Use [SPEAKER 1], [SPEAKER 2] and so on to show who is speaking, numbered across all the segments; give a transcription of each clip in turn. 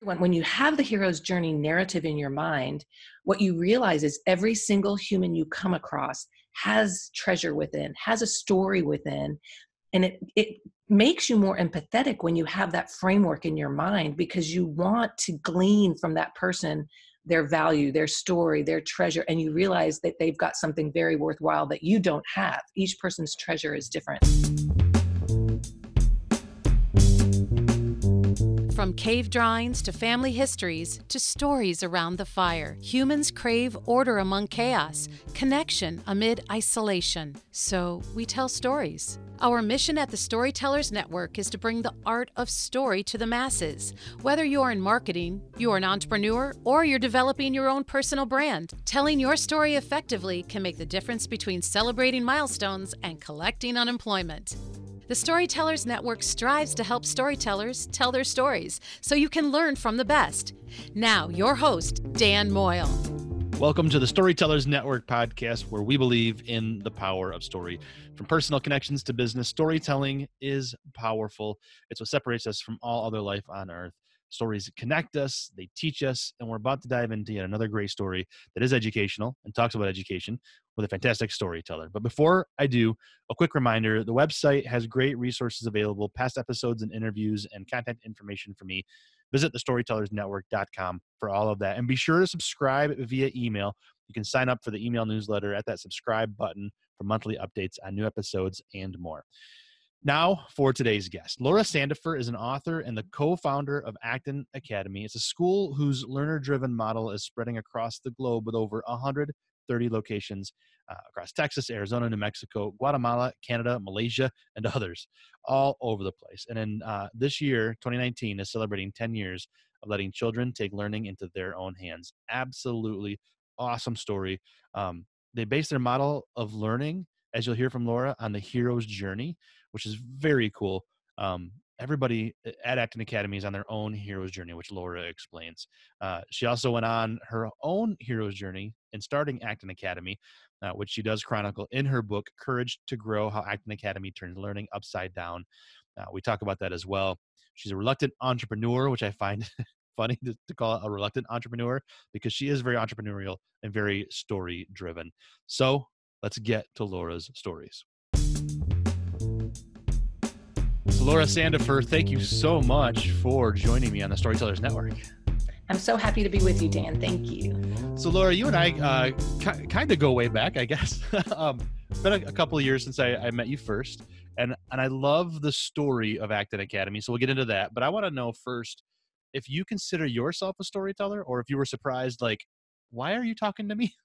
[SPEAKER 1] when, when you have the hero's journey narrative in your mind, what you realize is every single human you come across has treasure within, has a story within. And it, it makes you more empathetic when you have that framework in your mind because you want to glean from that person their value, their story, their treasure, and you realize that they've got something very worthwhile that you don't have. Each person's treasure is different.
[SPEAKER 2] From cave drawings to family histories to stories around the fire, humans crave order among chaos, connection amid isolation. So we tell stories. Our mission at the Storytellers Network is to bring the art of story to the masses. Whether you're in marketing, you're an entrepreneur, or you're developing your own personal brand, telling your story effectively can make the difference between celebrating milestones and collecting unemployment. The Storytellers Network strives to help storytellers tell their stories so you can learn from the best. Now, your host, Dan Moyle.
[SPEAKER 3] Welcome to the Storytellers Network podcast, where we believe in the power of story. From personal connections to business, storytelling is powerful. It's what separates us from all other life on earth. Stories connect us, they teach us, and we're about to dive into yet another great story that is educational and talks about education with a fantastic storyteller. But before I do, a quick reminder the website has great resources available, past episodes and interviews, and content information for me. Visit thestorytellersnetwork.com for all of that. And be sure to subscribe via email. You can sign up for the email newsletter at that subscribe button for monthly updates on new episodes and more. Now, for today's guest. Laura Sandefer is an author and the co founder of Acton Academy. It's a school whose learner driven model is spreading across the globe with over 130 locations uh, across Texas, Arizona, New Mexico, Guatemala, Canada, Malaysia, and others all over the place. And in uh, this year, 2019, is celebrating 10 years of letting children take learning into their own hands. Absolutely awesome story. Um, they base their model of learning, as you'll hear from Laura, on the hero's journey which is very cool. Um, everybody at Acton Academy is on their own hero's journey, which Laura explains. Uh, she also went on her own hero's journey in starting Acton Academy, uh, which she does chronicle in her book, Courage to Grow How Acton Academy Turns Learning Upside Down. Uh, we talk about that as well. She's a reluctant entrepreneur, which I find funny to, to, call a reluctant entrepreneur because she is very entrepreneurial and very story driven. So let's get to Laura's stories. Laura Sandefer, thank you so much for joining me on the Storytellers Network.
[SPEAKER 1] I'm so happy to be with you, Dan. Thank you.
[SPEAKER 3] So, Laura, you and I uh, k- kind of go way back, I guess. um, it's been a, a, couple of years since I, I, met you first, and and I love the story of Acton Academy. So we'll get into that. But I want to know first if you consider yourself a storyteller, or if you were surprised, like, why are you talking to me?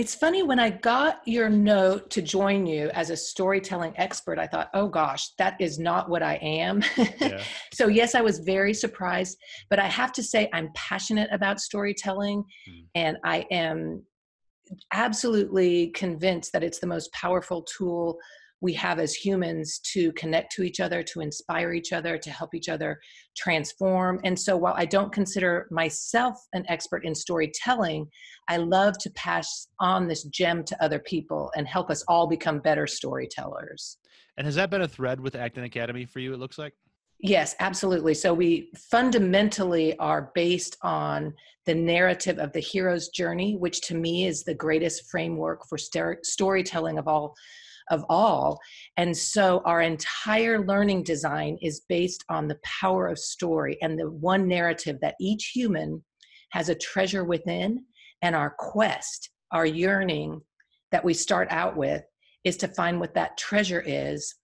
[SPEAKER 1] It's funny when I got your note to join you as a storytelling expert, I thought, oh gosh, that is not what I am. Yeah. so, yes, I was very surprised, but I have to say, I'm passionate about storytelling mm. and I am absolutely convinced that it's the most powerful tool we have as humans to connect to each other, to inspire each other, to help each other transform. And so while I don't consider myself an expert in storytelling, I love to pass on this gem to other people and help us all become better storytellers.
[SPEAKER 3] And has that been a thread with Acton Academy for you, it looks like?
[SPEAKER 1] Yes, absolutely. So we fundamentally are based on the narrative of the hero's journey, which to me is the greatest framework for storytelling of all of all. And so our entire learning design is based on the power of story and the one narrative that each human has a treasure within. And our quest, our yearning that we start out with is to find what that treasure is.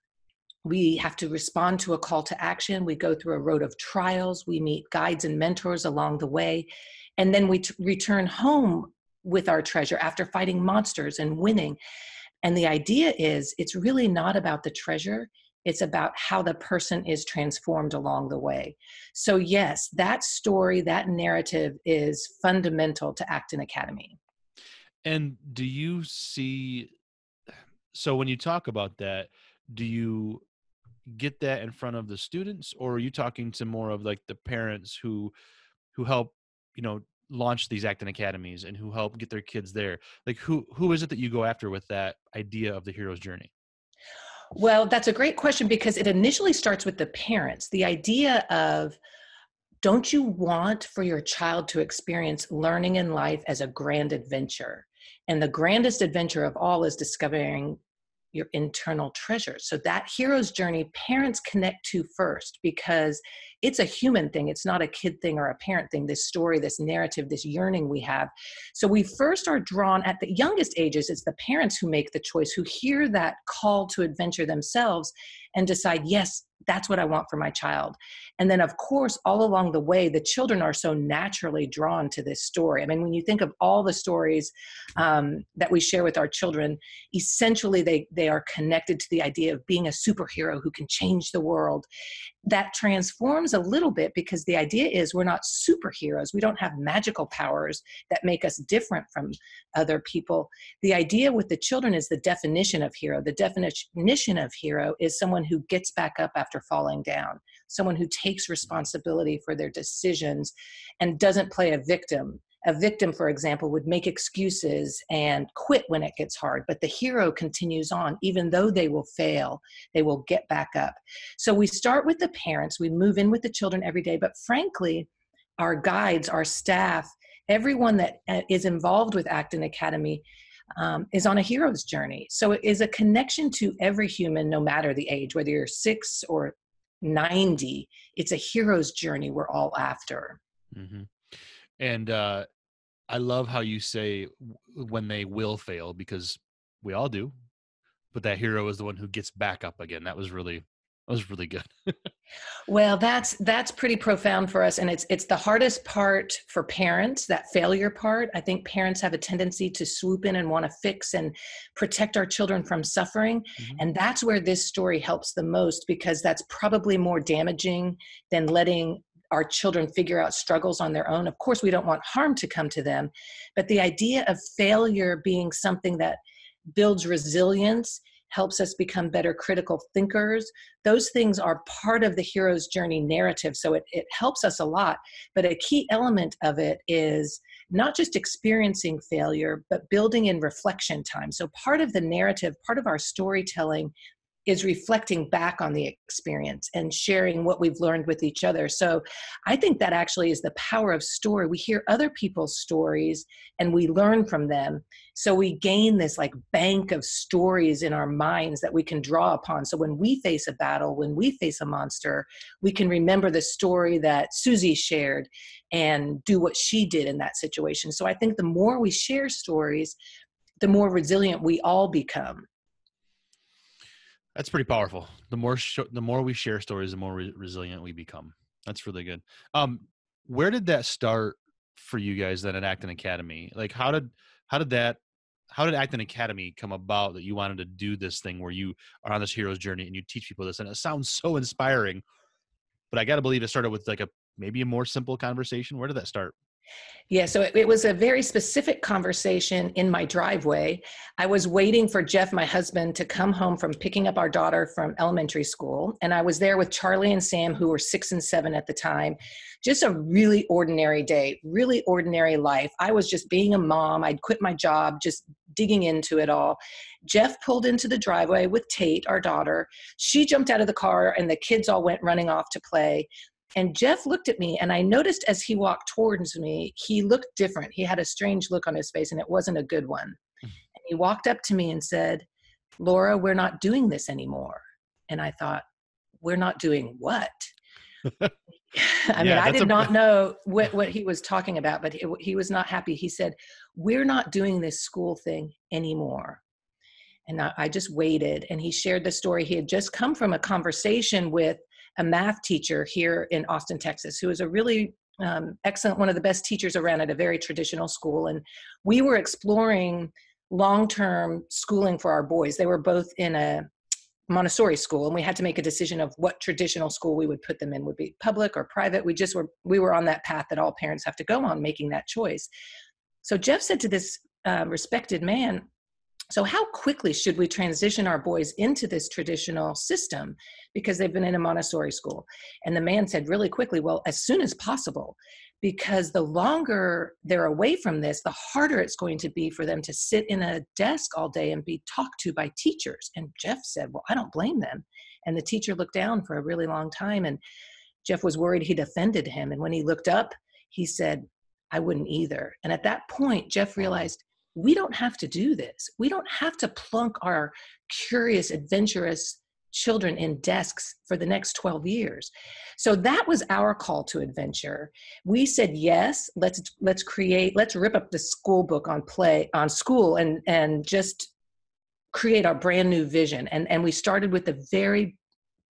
[SPEAKER 1] We have to respond to a call to action. We go through a road of trials. We meet guides and mentors along the way. And then we t- return home with our treasure after fighting monsters and winning. And the idea is it's really not about the treasure, it's about how the person is transformed along the way. So, yes, that story, that narrative is fundamental to Acton Academy.
[SPEAKER 3] And do you see, so when you talk about that, do you get that in front of the students or are you talking to more of like the parents who who help you know launch these Acton Academies and who help get their kids there like who who is it that you go after with that idea of the hero's journey
[SPEAKER 1] well that's a great question because it initially starts with the parents the idea of don't you want for your child to experience learning in life as a grand adventure? And the grandest adventure of all is discovering your internal treasure. So that hero's journey, parents connect to first because it's a human thing. It's not a kid thing or a parent thing. This story, this narrative, this yearning we have. So we first are drawn at the youngest ages. It's the parents who make the choice, who hear that call to adventure themselves and decide, yes, that's what I want for my child. And then, of course, all along the way, the children are so naturally drawn to this story. I mean, when you think of all the stories um, that we share with our children, essentially they, they are connected to the idea of being a superhero who can change the world. That transforms a little bit because the idea is we're not superheroes. We don't have magical powers that make us different from other people. The idea with the children is the definition of hero. The definition of hero is someone who gets back up after falling down, someone who takes responsibility for their decisions and doesn't play a victim. A victim, for example, would make excuses and quit when it gets hard, but the hero continues on. Even though they will fail, they will get back up. So we start with the parents, we move in with the children every day, but frankly, our guides, our staff, everyone that uh, involved with Acton Academy um, is on a hero's journey. So it is a connection to every human, no matter the age, whether you're six or 90. It's a hero's journey we're all after.
[SPEAKER 3] Mm-hmm. And uh, I love how you say when they will fail, because we all do. But that hero is the one who gets back up again. That was really that was really good.
[SPEAKER 1] well, that's that's pretty profound for us and it's it's the hardest part for parents, that failure part. I think parents have a tendency to swoop in and want to fix and protect our children from suffering, mm-hmm. and that's where this story helps the most because that's probably more damaging than letting our children figure out struggles on their own. Of course, we don't want harm to come to them, but the idea of failure being something that builds resilience helps us become better critical thinkers. Those things are part of the hero's journey narrative. So it, it helps us a lot. But a key element of it is not just experiencing failure, but building in reflection time. So part of the narrative, part of our storytelling is reflecting back on the experience and sharing what we've learned with each other. So I think that actually is the power of story. We hear other people's stories and we learn from them. So we gain this like bank of stories in our minds that we can draw upon. So when we face a battle, when we face a monster, we can remember the story that Susie shared and do what she did in that situation. So I think the more we share stories, the more resilient we all become
[SPEAKER 3] that's pretty powerful. The more sh- the more we share stories, the more re- resilient we become. That's really good. Um, where did that start for you guys then at Acton Academy? Like, how did how did that how did Acton Academy come about that you wanted to do this thing where you are on this hero's journey and you teach people this? And it sounds so inspiring, but I got to believe it started with like a maybe a more simple conversation. Where did that start?
[SPEAKER 1] Yeah, so it, it, was a very specific conversation in my driveway. I was waiting for Jeff, my husband, to come home from picking up our daughter from elementary school. And I was there with Charlie and Sam, who were six and seven at the time. Just a really ordinary day, really ordinary life. I was just being a mom. I'd quit my job, just digging into it all. Jeff pulled into the driveway with Tate, our daughter. She jumped out of the car, and the kids all went running off to play. And Jeff looked at me, and I noticed as he walked towards me, he looked different. He had a strange look on his face, and it wasn't a good one. Hmm. And he walked up to me and said, Laura, we're not doing this anymore. And I thought, we're not doing what? I yeah, mean, I did a- not know what, what he was talking about, but he, he was not happy. He said, We're not doing this school thing anymore. And I, I just waited. And he shared the story. He had just come from a conversation with a math teacher here in Austin, Texas, who is a really um, excellent, one of the best teachers around at a very traditional school. And we were exploring long term schooling for our boys. They were both in a Montessori school, and we had to make a decision of what traditional school we would put them in would be public or private. We just were we were on that path that all parents have to go on, making that choice. So Jeff said to this uh, respected man, so, how quickly should we transition our boys into this traditional system because they've been in a Montessori school? And the man said really quickly, well, as soon as possible, because the longer they're away from this, the harder it's going to be for them to sit in a desk all day and be talked to by teachers. And Jeff said, well, I don't blame them. And the teacher looked down for a really long time. And Jeff was worried he'd offended him. And when he looked up, he said, I wouldn't either. And at that point, Jeff realized we don't have to do this. We don't have to plunk our curious, adventurous children in desks for the next 12 years. So that was our call to adventure. We said, yes, let's let's create, let's rip up the school book on play on school and and just create our brand new vision. And and we started with the very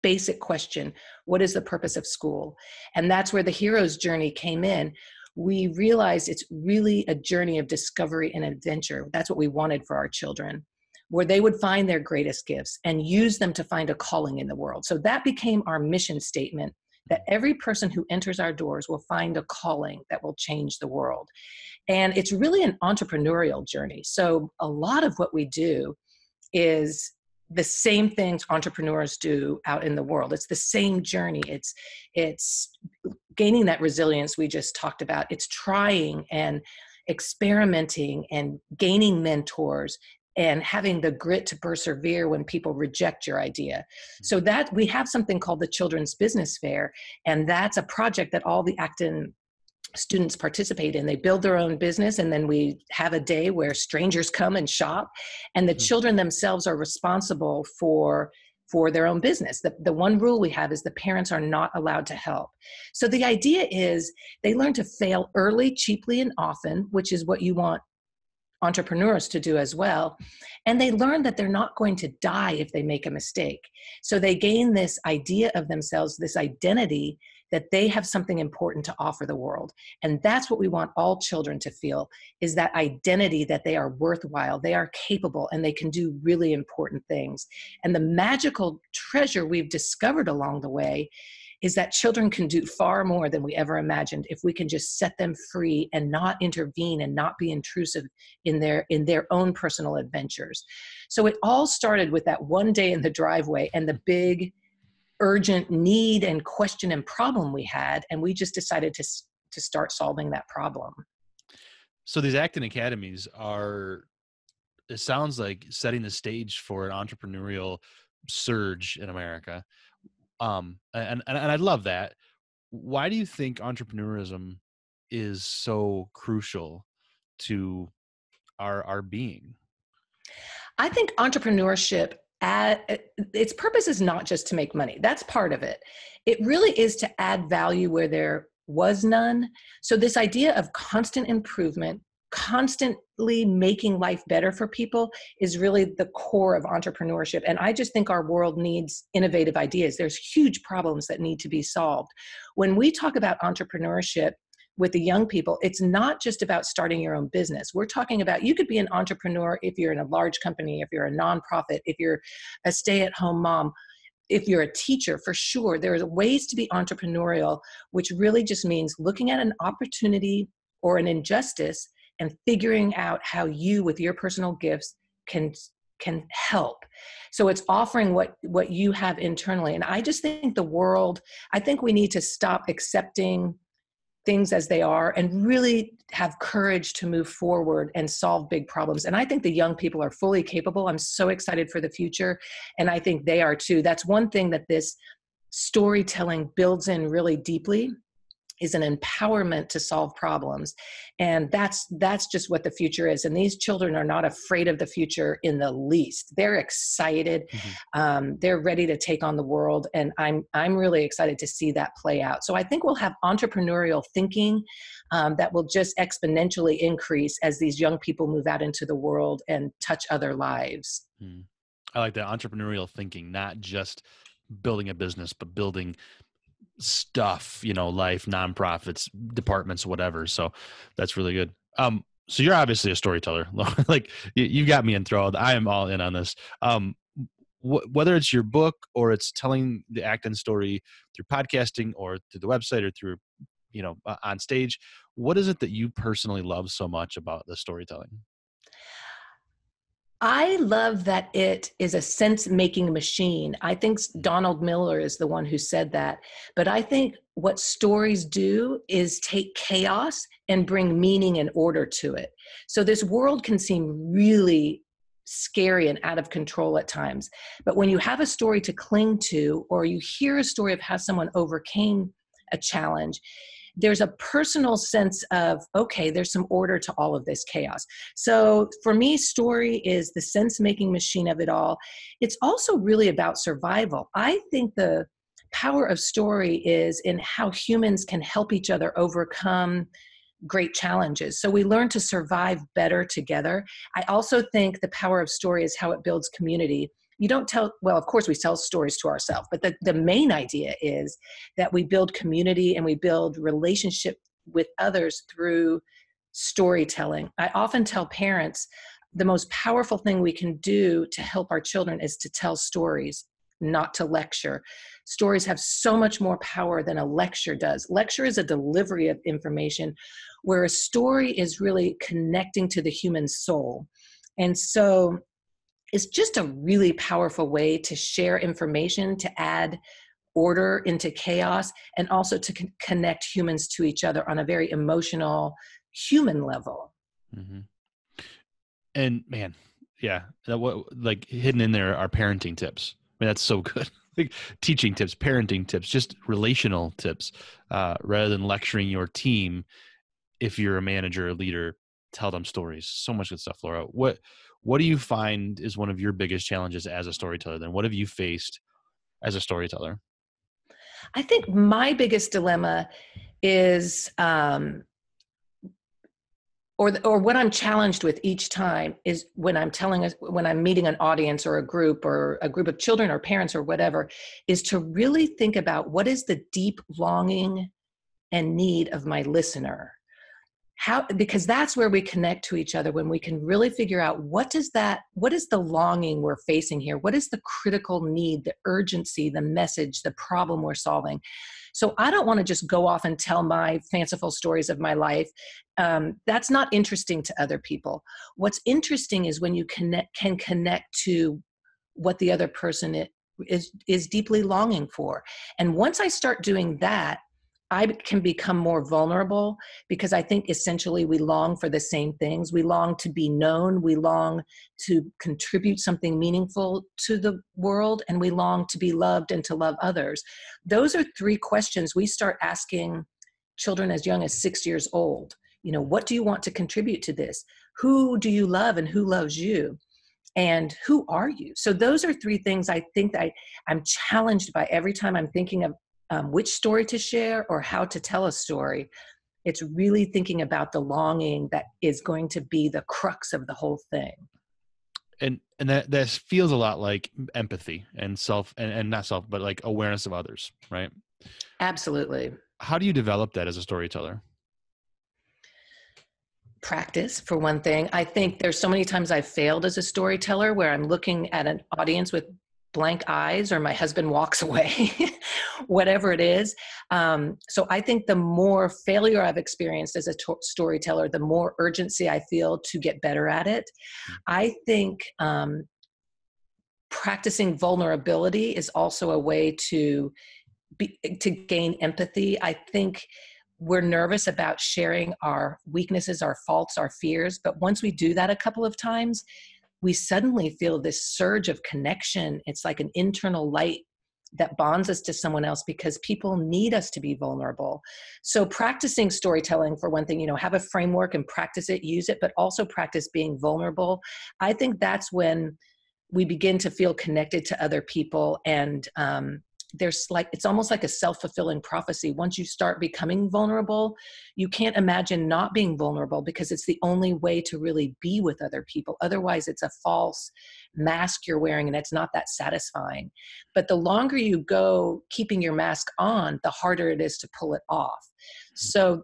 [SPEAKER 1] basic question, what is the purpose of school? And that's where the hero's journey came in we realized it's really a journey of discovery and adventure. That's what we wanted for our children, where they would find their greatest gifts and use them to find a calling in the world. So that became our mission statement that every person who enters our doors will find a calling that will change the world. And it's really an entrepreneurial journey. So a lot of what we do is the same things entrepreneurs do out in the world it's the same journey it's it's gaining that resilience we just talked about it's trying and experimenting and gaining mentors and having the grit to persevere when people reject your idea. So mm-hmm. that we have something called the Children's Business Fair, and that's a project that all the Acton students participate in. They build their own business, and then we have a day where strangers come and shop, and the mm-hmm. children themselves are responsible for for their own business. The, the one rule we have is the parents are not allowed to help. So the idea is they learn to fail early, cheaply, and often, which is what you want entrepreneurs to do as well. And they learn that they're not going to die if they make a mistake. So they gain this idea of themselves, this identity that they have something important to offer the world. And that's what we want all children to feel is that identity that they are worthwhile they are capable and they can do really important things. And the magical treasure we've discovered along the way is that children can do far more than we ever imagined if we can just set them free and not intervene and not be intrusive in their in their own personal adventures. So it all started with that one day in the driveway and the big urgent need and question and problem we had and we just decided to to start solving that problem.
[SPEAKER 3] So these Acton Academies are it sounds like setting the stage for an entrepreneurial surge in america. Um and and, and i love that. Why do you think entrepreneurism is so crucial to our our being?
[SPEAKER 1] I think entrepreneurship add uh, its purpose is not just to make money that's part of it. It really is to add value where there was none. So this idea of constant improvement constantly making life better for people is really the core of entrepreneurship and i just think our world needs innovative ideas. There's huge problems that need to be solved. When we talk about entrepreneurship with the young people, it's not just about starting your own business. We're talking about you could be an entrepreneur if you're in a large company, if you're a nonprofit, if you're a stay at home mom, if you're a teacher, for sure. There are ways to be entrepreneurial, which really just means looking at an opportunity or an injustice and figuring out how you, with your personal gifts, can can help so it's offering what what you have internally and i just think the world i think we need to stop accepting things as they are and really have courage to move forward and solve big problems. And I think the young people are fully capable. I'm so excited for the future. And I think they are too. That's one thing that this storytelling builds in really deeply is an empowerment to solve problems. And that's that's just what the future is. And these children are not afraid of the future in the least. They're excited. Mm-hmm. um, they're ready to take on the world. And i'm i'm really excited to see that play out. So i think we'll have entrepreneurial thinking um, that will just exponentially increase as these young people move out into the world and touch other lives. Mm.
[SPEAKER 3] i like that entrepreneurial thinking not just building a business but building stuff, you know, life, nonprofits, departments, whatever. So that's really good. Um, so you're obviously a storyteller. like you, have got me enthralled. I am all in on this. Um, wh- whether it's your book or it's telling the Acton story through podcasting or through the website or through, you know, uh, on stage, what is it that you personally love so much about the storytelling?
[SPEAKER 1] I love that it is a sense making machine. I think Donald Miller is the one who said that. But I think what stories do is take chaos and bring meaning and order to it. So this world can seem really scary and out of control at times. But when you have a story to cling to, or you hear a story of how someone overcame a challenge there's a personal sense of okay there's some order to all of this chaos so for me story is the sense making machine of it all it's also really about survival i think the power of story is in how humans can help each other overcome great challenges. So we learn to survive better together. I also think the power of story is how it builds community. You don't tell, well, of course, we tell stories to ourselves, but the, the main idea is that we build community and we build relationship with others through storytelling. I often tell parents the most powerful thing we can do to help our children is to tell stories not to lecture. Stories have so much more power than a lecture does. Lecture is a delivery of information, where a story is really connecting to the human soul. And so it's just a really powerful way to share information, to add order into chaos, and also to con- connect humans to each other on a very emotional, human level.
[SPEAKER 3] Mm-hmm. And man, yeah, that what like hidden in there are parenting tips I mean, that's so good. like teaching tips, parenting tips, just relational tips, uh, rather than lecturing your team. If you're a manager a leader, tell them stories. So much good stuff, Laura. What what do you find is one of your biggest challenges as a storyteller? Then, what have you faced as a storyteller?
[SPEAKER 1] I think my biggest dilemma is um, or or what I'm challenged with each time is when I'm telling us when I'm meeting an audience or a group or a group of children or parents or whatever is to really think about what is the deep longing and need of my listener how because that's where we connect to each other when we can really figure out what does that what is the longing we're facing here what is the critical need the urgency the message the problem we're solving so I don't want to just go off and tell my fanciful stories of my life. Um, that's not interesting to other people. What's interesting is when you connect, can connect to what the other person is is deeply longing for. And once I start doing that, I can become more vulnerable because I think essentially we long for the same things. We long to be known, we long to contribute something meaningful to the world, and we long to be loved and to love others. Those are three questions we start asking children as young as six years old. You know, what do you want to contribute to this? Who do you love and who loves you? and who are you so those are three things i think that I, i'm challenged by every time i'm thinking of um, which story to share or how to tell a story. It's really thinking about the longing that is going to be the crux of the whole thing.
[SPEAKER 3] And and that that feels a lot like empathy and self and, and not self, but like awareness of others, right?
[SPEAKER 1] Absolutely.
[SPEAKER 3] How do you develop that as a storyteller?
[SPEAKER 1] practice for one thing i think there's so many times i've failed as a storyteller where i'm looking at an audience with blank eyes or my husband walks away, whatever it is. Um, so I think the more failure I've experienced as a to- storyteller, the more urgency I feel to get better at it. Hmm. I think um, practicing vulnerability is also a way to be, to gain empathy. I think we're nervous about sharing our weaknesses, our faults, our fears, but once we do that a couple of times, we suddenly feel this surge of connection. It's like an internal light that bonds us to someone else because people need us to be vulnerable. So practicing storytelling for one thing, you know, have a framework and practice it, use it, but also practice being vulnerable. I think that's when we begin to feel connected to other people and um, there's like it's almost like a self-fulfilling prophecy. Once you start becoming vulnerable you can't imagine not being vulnerable because it's the only way to really be with other people. Otherwise it's a false mask you're wearing and it's not that satisfying. But the longer you go keeping your mask on the harder it is to pull it off. Mm-hmm. so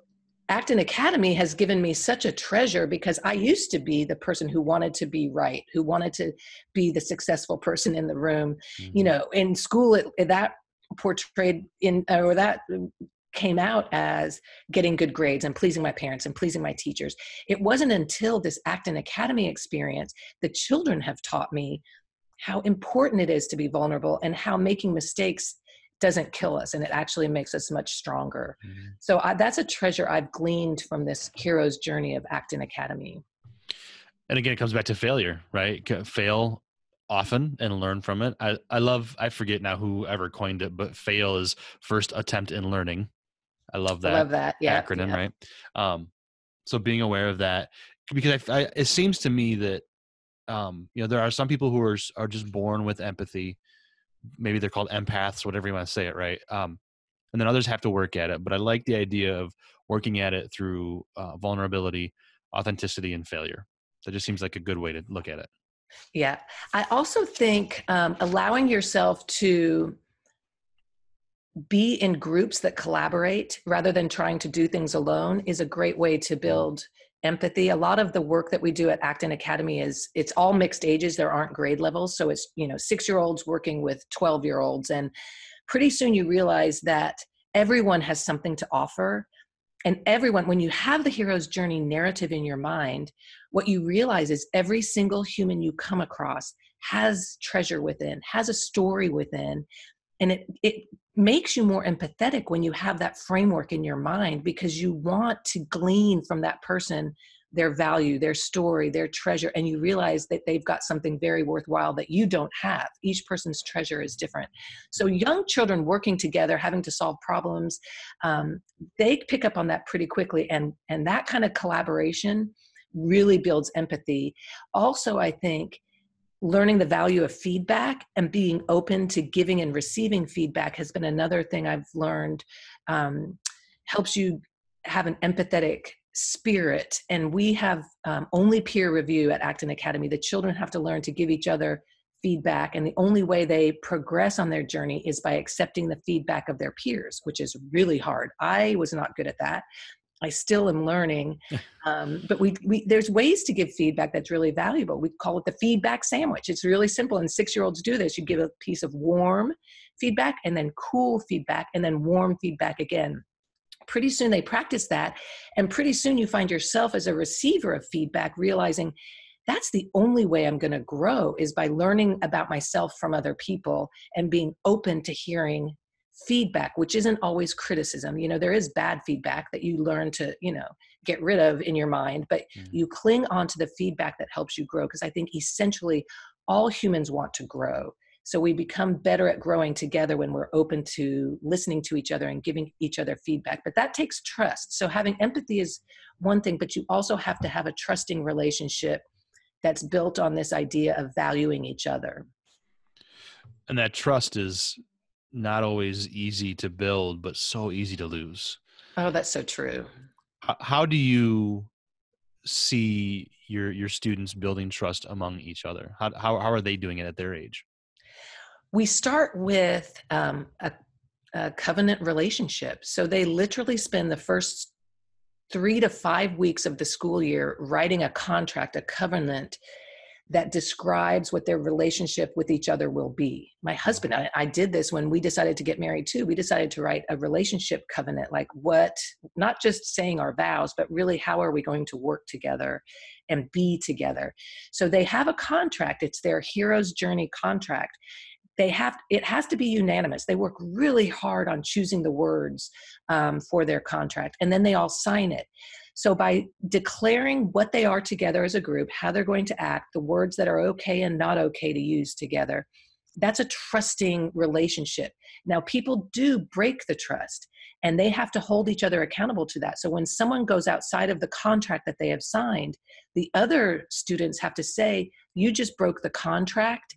[SPEAKER 1] Acton Academy has given me such a treasure because I used to be the person who wanted to be right, who wanted to be the successful person in the room. Mm-hmm. You know, in school, it, that portrayed in or that came out as getting good grades and pleasing my parents and pleasing my teachers. It wasn't until this Acton Academy experience that children have taught me how important it is to be vulnerable and how making mistakes doesn't kill us and it actually makes us much stronger. Mm-hmm. So I, that's a treasure I've gleaned from this hero's journey of Acton Academy.
[SPEAKER 3] And again, it comes back to failure, right? Fail often and learn from it. I, I love, I forget now who ever coined it, but fail is first attempt in learning. I love that.
[SPEAKER 1] I love that. Yeah.
[SPEAKER 3] acronym,
[SPEAKER 1] yeah.
[SPEAKER 3] right? Um, so being aware of that, because I, I, it seems to me that um, you know there are some people who are are just born with empathy. Maybe they're called empaths, whatever you want to say it, right? Um, and then others have to work at it. But I like the idea of working at it through uh, vulnerability, authenticity, and failure. That just seems like a good way to look at it.
[SPEAKER 1] Yeah. I also think um, allowing yourself to be in groups that collaborate rather than trying to do things alone is a great way to build empathy. A lot of the work that we do at acton academy is it's all mixed ages. There aren't grade levels. So it's you know six year olds working with 12 year olds and pretty soon you realize that everyone has something to offer. And everyone when you have the hero's journey narrative in your mind what you realize is every single human you come across has treasure within has a story within. And it it makes you more empathetic when you have that framework in your mind because you want to glean from that person their value their story their treasure and you realize that they've got something very worthwhile that you don't have. Each person's treasure is different. So young children working together having to solve problems um, they pick up on that pretty quickly and and that kind of collaboration really builds empathy. Also i think learning the value of feedback and being open to giving and receiving feedback has been another thing I've learned um, helps you have an empathetic spirit. And we have um, only peer review at Acton Academy. The children have to learn to give each other feedback and the only way they progress on their journey is by accepting the feedback of their peers which is really hard i was not good at that I still am learning. Um, but we, we, there's ways to give feedback that's really valuable. We call it the feedback sandwich. It's really simple, and six year olds do this. You give a piece of warm feedback, and then cool feedback, and then warm feedback again. Pretty soon they practice that, and pretty soon you find yourself as a receiver of feedback, realizing that's the only way I'm going to grow is by learning about myself from other people and being open to hearing feedback which isn't always criticism you know there is bad feedback that you learn to you know get rid of in your mind but mm-hmm. you cling on to the feedback that helps you grow because i think essentially all humans want to grow. So we become better at growing together when we're open to listening to each other and giving each other feedback but that takes trust. So having empathy is one thing but you also have to have a trusting relationship that's built on this idea of valuing each other.
[SPEAKER 3] And that trust is not always easy to build, but so easy to lose.
[SPEAKER 1] Oh, that's so true.
[SPEAKER 3] How do you see your your students building trust among each other? How how, how are they doing it at their age?
[SPEAKER 1] We start with um, a, a covenant relationship. So they literally spend the first three to five weeks of the school year writing a contract, a covenant that describes what their relationship with each other will be. My husband, I, I, did this when we decided to get married too. We decided to write a relationship covenant, like what, not just saying our vows, but really how are we going to work together and be together. So they have a contract, it's their hero's journey contract. They have it has to be unanimous. They work really hard on choosing the words um, for their contract, and then they all sign it. So, by declaring what they are together as a group, how they're going to act, the words that are okay and not okay to use together, that's a trusting relationship. Now, people do break the trust and they have to hold each other accountable to that. So, when someone goes outside of the contract that they have signed, the other students have to say, You just broke the contract.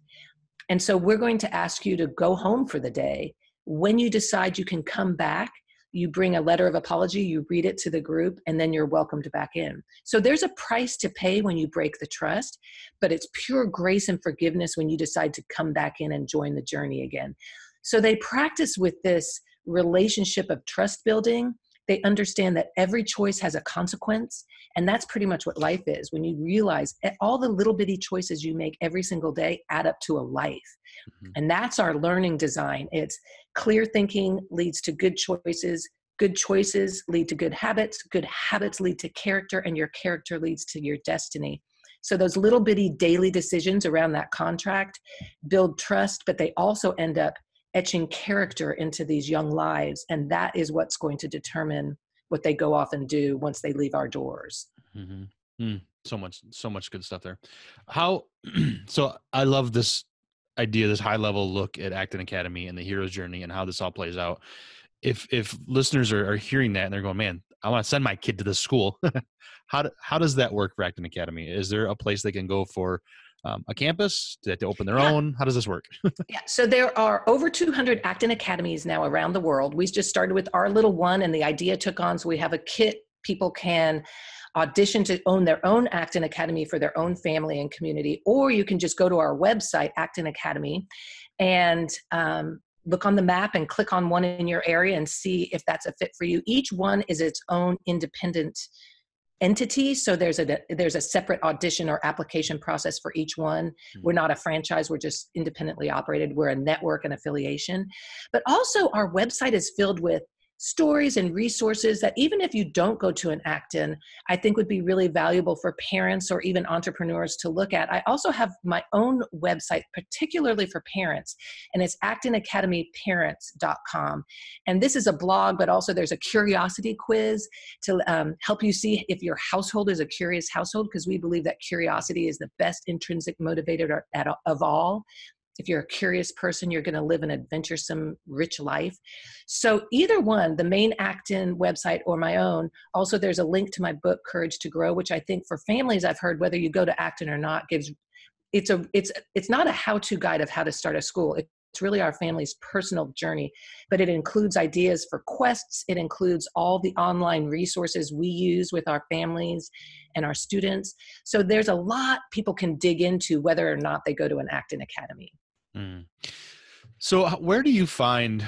[SPEAKER 1] And so, we're going to ask you to go home for the day. When you decide you can come back, you bring a letter of apology, you read it to the group, and then you're welcomed back in. So there's a price to pay when you break the trust, but it's pure grace and forgiveness when you decide to come back in and join the journey again. So they practice with this relationship of trust building. They understand that every choice has a consequence, and that's pretty much what life is. When you realize all the little bitty choices you make every single day add up to a life. Mm-hmm. And that's our learning design. It's clear thinking leads to good choices. Good choices lead to good habits. Good habits lead to character, and your character leads to your destiny. So, those little bitty daily decisions around that contract build trust, but they also end up etching character into these young lives. And that is what's going to determine what they go off and do once they leave our doors.
[SPEAKER 3] Mm-hmm. Mm, so much, so much good stuff there. How, so I love this idea, this high level look at Acton Academy and the hero's journey and how this all plays out. if if listeners are, are hearing that and they're going, man, I want to send my kid to this school. how do, how does that work for Acton Academy? Is there a place they can go for um, a campus? Do they have to open their yeah. own? How does this work?
[SPEAKER 1] yeah, so there are over 200 Acton Academies now around the world. We just started with our little one, and the idea took on. So we have a kit people can audition to own their own Acton Academy for their own family and community, or you can just go to our website, Acton Academy, and um, look on the map and click on one in your area and see if that's a fit for you. Each one is its own independent entity so there's a there's a separate audition or application process for each one mm-hmm. we're not a franchise we're just independently operated we're a network and affiliation but also our website is filled with stories and resources that even if you don't go to an Acton, I think would be really valuable for parents or even entrepreneurs to look at. I also have my own website, particularly for parents, and it's actonacademyparents.com. And this is a blog, but also there's a curiosity quiz to um, help you see if your household is a curious household, because we believe that curiosity is the best intrinsic motivator of all if you're a curious person, you're going to live an adventuresome, rich life. So, either one, the main Acton website or my own, also there's a link to my book, Courage to Grow, which I think for families, I've heard whether you go to Acton or not, gives it's a it's it's not a how-to guide of how to start a school really our family's personal journey but it includes ideas for quests it includes all the online resources we use with our families and our students so there's a lot people can dig into whether or not they go to an Acton Academy Mm.
[SPEAKER 3] So, where do you find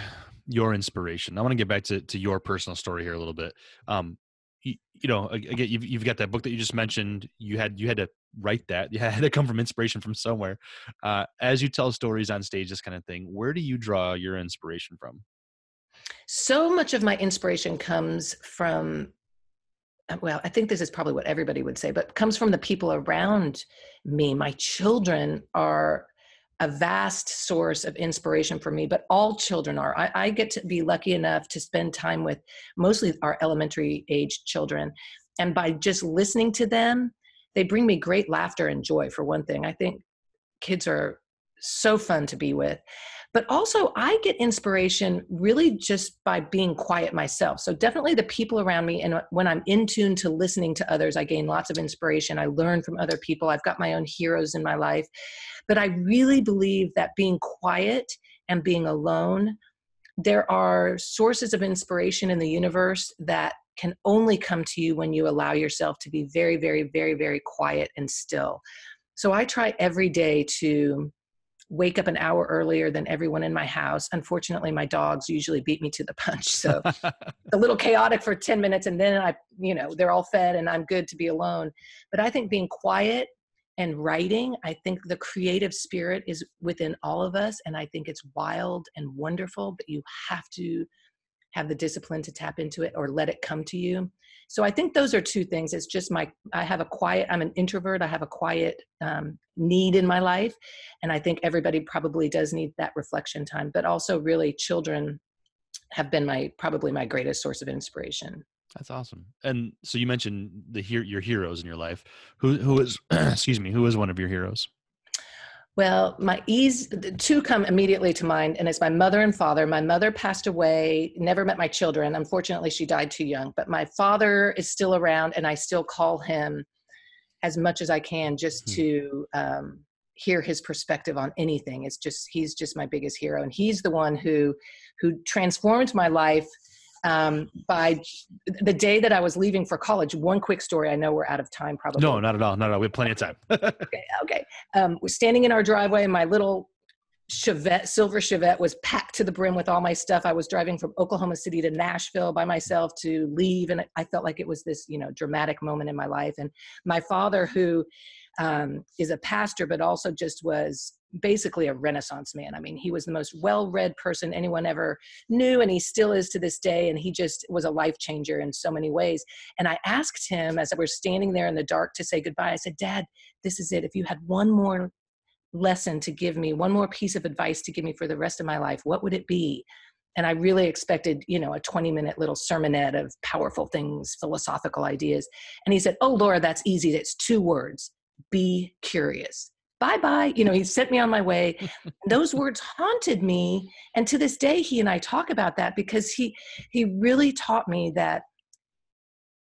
[SPEAKER 3] your inspiration? I want to get back to, to your personal story here a little bit. Um, you, you know, again, you've, you've got that book that you just mentioned. You had you had to write that. You had to come from inspiration from somewhere. Uh, as you tell stories on stage, this kind of thing. Where do you draw your inspiration from?
[SPEAKER 1] So much of my inspiration comes from uh, well, I think this is probably what everybody would say, but comes from the people around me. My children are a vast source of inspiration for me, but all children are. I, I, get to be lucky enough to spend time with mostly our elementary age children. And by just listening to them, they bring me great laughter and joy, for one thing. I think kids are so fun to be with. But also, I get inspiration really just by being quiet myself. So, definitely the people around me. And when I'm in tune to listening to others, I gain lots of inspiration. I learn from other people. I've got my own heroes in my life. But I really believe that being quiet and being alone, there are sources of inspiration in the universe that can only come to you when you allow yourself to be very, very, very, very quiet and still. So I try every day to wake up an hour earlier than everyone in my house. Unfortunately, my dogs usually beat me to the punch. So a little chaotic for 10 minutes and then I, you know, they're all fed and I'm good to be alone. But I think being quiet and writing, I think the creative spirit is within all of us. And I think it's wild and wonderful, but you have to have the discipline to tap into it or let it come to you. So I think those are two things. It's just my, I have a quiet, I'm an introvert. I have a quiet um, need in my life. And I think everybody probably does need that reflection time, but also really children have been my, probably my greatest source of inspiration.
[SPEAKER 3] That's awesome. And so you mentioned the your heroes in your life. Who who is excuse me, who is one of your heroes?
[SPEAKER 1] Well, my ease two come immediately to mind, and it's my mother and father. My mother passed away, never met my children. Unfortunately, she died too young. But my father is still around, and I still call him as much as I can just mm-hmm. to um, hear his perspective on anything. It's just he's just my biggest hero, and he's the one who who transformed my life um, by the day that I was leaving for college. One quick story. I know we're out of time, probably.
[SPEAKER 3] No, not at all. Not at all. We have plenty of time.
[SPEAKER 1] okay. Okay. Um, we're standing in our driveway. My little Chevette, silver Chevette, was packed to the brim with all my stuff. I was driving from Oklahoma City to Nashville by myself to leave, and I felt like it was this, you know, dramatic moment in my life. And my father, who um, is a pastor, but also just was basically a renaissance man. I mean, he was the most well-read person anyone ever knew, and he still is to this day. And he just was a life changer in so many ways. And I asked him as we are standing there in the dark to say goodbye. I said, "Dad, this is it. If you had one more lesson to give me, one more piece of advice to give me for the rest of my life, what would it be?" and I really expected, you know, a 20 minute little sermonette of powerful things, philosophical ideas. And he said, Oh, Laura, that's easy. It's two words be curious. Bye bye. You know, he sent me on my way. Those words haunted me. And to this day, he and I talk about that because he he really taught me that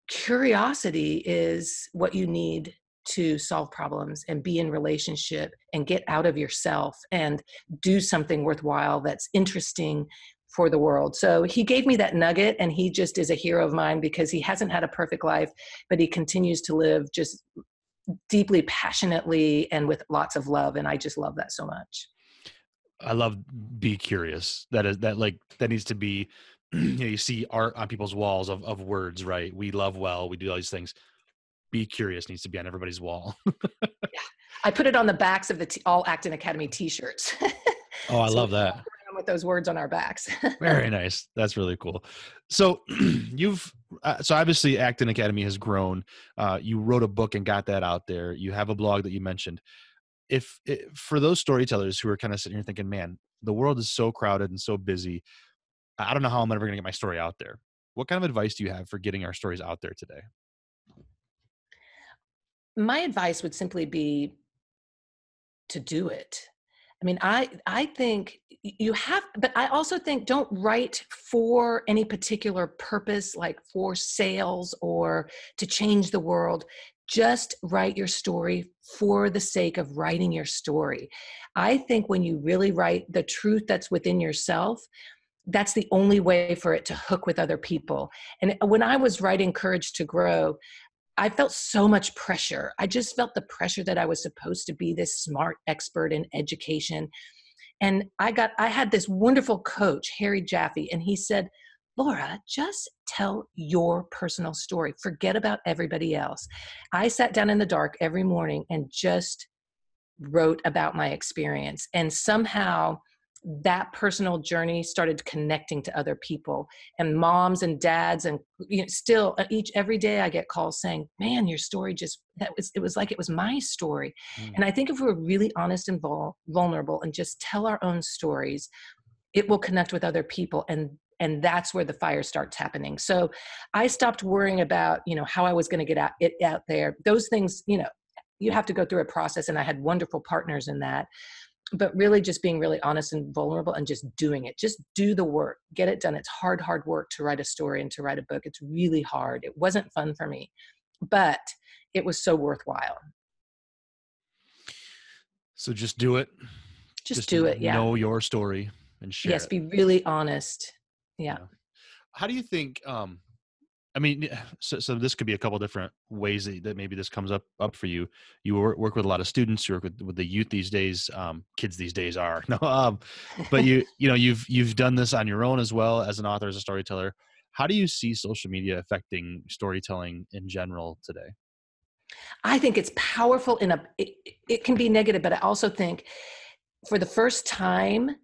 [SPEAKER 1] curiosity is what you need to solve problems and be in relationship and get out of yourself and do something worthwhile that's interesting for the world. So he gave me that nugget and he just is a hero of mine because he hasn't had a perfect life, but he continues to live just deeply passionately and with lots of love and I just love that so much.
[SPEAKER 3] I love be curious. That is that like that needs to be you know you see art on people's walls of of words, right? We love well, we do all these things. Be curious needs to be on everybody's wall.
[SPEAKER 1] yeah. I put it on the backs of the t- all Acton Academy t-shirts.
[SPEAKER 3] oh, I so love that
[SPEAKER 1] with those words on our backs.
[SPEAKER 3] Very nice. That's really cool. So you've uh, so obviously Acton Academy has grown. Uh, you wrote a book and got that out there. You have a blog that you mentioned. If, if for those storytellers who are kind of sitting here thinking, "Man, the world is so crowded and so busy. I don't know how I'm ever going to get my story out there." What kind of advice do you have for getting our stories out there today?
[SPEAKER 1] My advice would simply be to do it I mean, I I think you have, but I also think don't write for any particular purpose, like for sales or to change the world. Just write your story for the sake of writing your story. I think when you really write the truth that's within yourself, that's the only way for it to hook with other people. And when I was writing Courage to Grow, I felt so much pressure. I just felt the pressure that I was supposed to be this smart expert in education. And I got, I had this wonderful coach, Harry Jaffe, and he said, Laura, just tell your personal story. Forget about everybody else. I sat down in the dark every morning and just wrote about my experience. And somehow that personal journey started connecting to other people. And moms and dads and you know still uh, each every day i get calls saying man your story just that was it was like it was my story. Mm. and i think if we're really honest and vul- vulnerable and just tell our own stories it will connect with other people and and that's where the fire starts happening. So i stopped worrying about you know how i was going to get out it out there. Those things you know you have to go through a process and i had wonderful partners in that but really just being really honest and vulnerable and just doing it. Just do the work. Get it done. It's hard hard work to write a story and to write a book. It's really hard. It wasn't fun for me but it was so worthwhile.
[SPEAKER 3] So just do it.
[SPEAKER 1] Just, just do it yeah.
[SPEAKER 3] know your story and share
[SPEAKER 1] yes
[SPEAKER 3] it.
[SPEAKER 1] be really honest. Yeah. yeah.
[SPEAKER 3] How do you think um I mean, so, so this could be a couple different ways that, that, maybe this comes up up for you. You work, with a lot of students. You work with, with the youth these days. Um, kids these days are no, um, but you you know you've you've done this on your own as well as an author as a storyteller. How do you see social media affecting storytelling in general today?
[SPEAKER 1] I think it's powerful in a. It, it can be negative, but I also think for the first time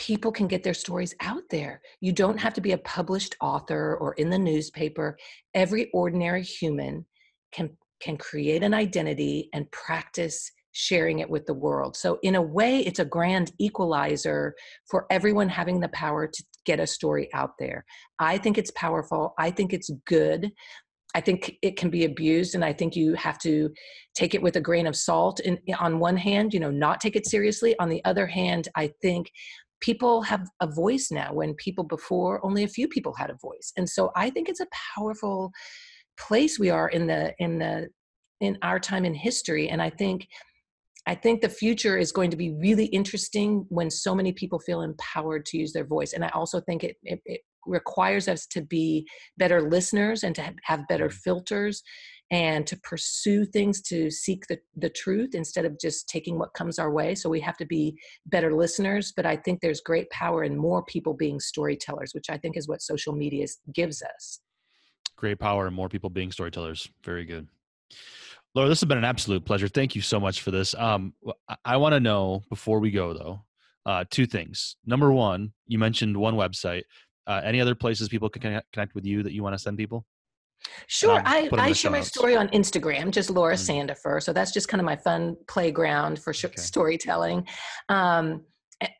[SPEAKER 1] people can get their stories out there. You don't have to be a published author or in the newspaper. Every ordinary human can can create an identity and practice sharing it with the world. So in a way it's a grand equalizer for everyone having the power to get a story out there. I think it's powerful. I think it's good. I think it can be abused, and I think you have to take it with a grain of salt. And on one hand, you know, not take it seriously. On the other hand, I think people have a voice now when people before only a few people had a voice. And so i think it's a powerful place we are in the in the in our time in history. And i think i think the future is going to be really interesting when so many people feel empowered to use their voice. And i also think it, it, it requires us to be better listeners and to have better mm. filters and to pursue things to seek the, the truth instead of just taking what comes our way. So we have to be better listeners. But I think there's great power in more people being storytellers, which I think is what social media gives us.
[SPEAKER 3] Great power and more people being storytellers. Very good. Laura, this has been an absolute pleasure. Thank you so much for this. Um, I want to know before we go, though, uh, two things. Number one, you mentioned one website. Uh, any other places people can connect with you that you want to send people?
[SPEAKER 1] Sure. Um, I, I share my story on Instagram, just Laura mm-hmm. Sandefer. So that's just kind of my fun playground for sh- okay. storytelling. Um,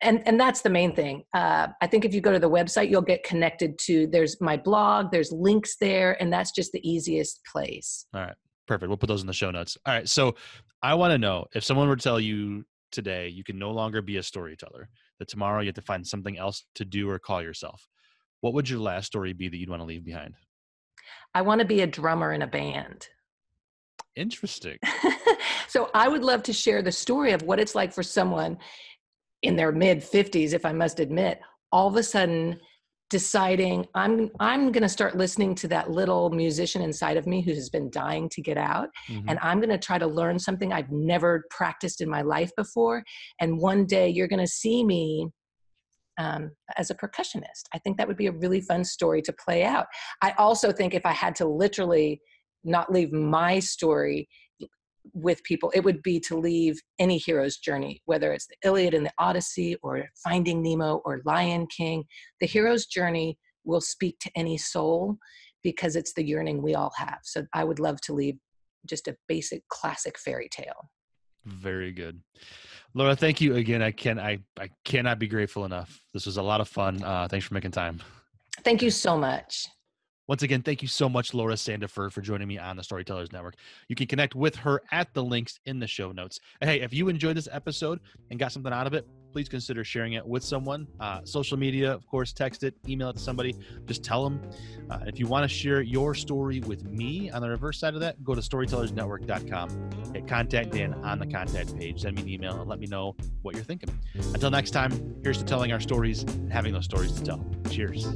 [SPEAKER 1] and and that's the main thing. Uh, I think if you go to the website, you'll get connected to. There's my blog. There's links there, and that's just the easiest place.
[SPEAKER 3] All right, perfect. We'll put those in the show notes. All right. So I want to know if someone were to tell you today you can no longer be a storyteller, that tomorrow you have to find something else to do or call yourself, what would your last story be that you'd want to leave behind?
[SPEAKER 1] I want to be a drummer in a band.
[SPEAKER 3] Interesting.
[SPEAKER 1] so I would love to share the story of what it's like for someone in their mid 50s, if I must admit, all of a sudden deciding I'm I'm going to start listening to that little musician inside of me who has been dying to get out mm-hmm. and I'm going to try to learn something I've never practiced in my life before and one day you're going to see me um, as a percussionist. I think that would be a really fun story to play out. I also think if I had to literally not leave my story with people, it would be to leave any hero's journey, whether it's the Iliad and the Odyssey or Finding Nemo or Lion King. The hero's journey will speak to any soul because it's the yearning we all have. So I would love to leave just a basic classic fairy tale.
[SPEAKER 3] Very good. Laura, thank you again. I can I I cannot be grateful enough. This was a lot of fun. Uh, thanks for making time.
[SPEAKER 1] Thank you so much.
[SPEAKER 3] Once again, thank you so much, Laura Sandefer, for joining me on the Storytellers Network. You can connect with her at the links in the show notes. And hey, if you enjoyed this episode and got something out of it, please consider sharing it with someone. Uh, social media, of course, text it, email it to somebody. Just tell them. Uh, if you want to share your story with me on the reverse side of that, go to storytellersnetwork.com. Hit contact Dan on the contact page. Send me an email and let me know what you're thinking. Until next time, here's to telling our stories and having those stories to tell. Cheers.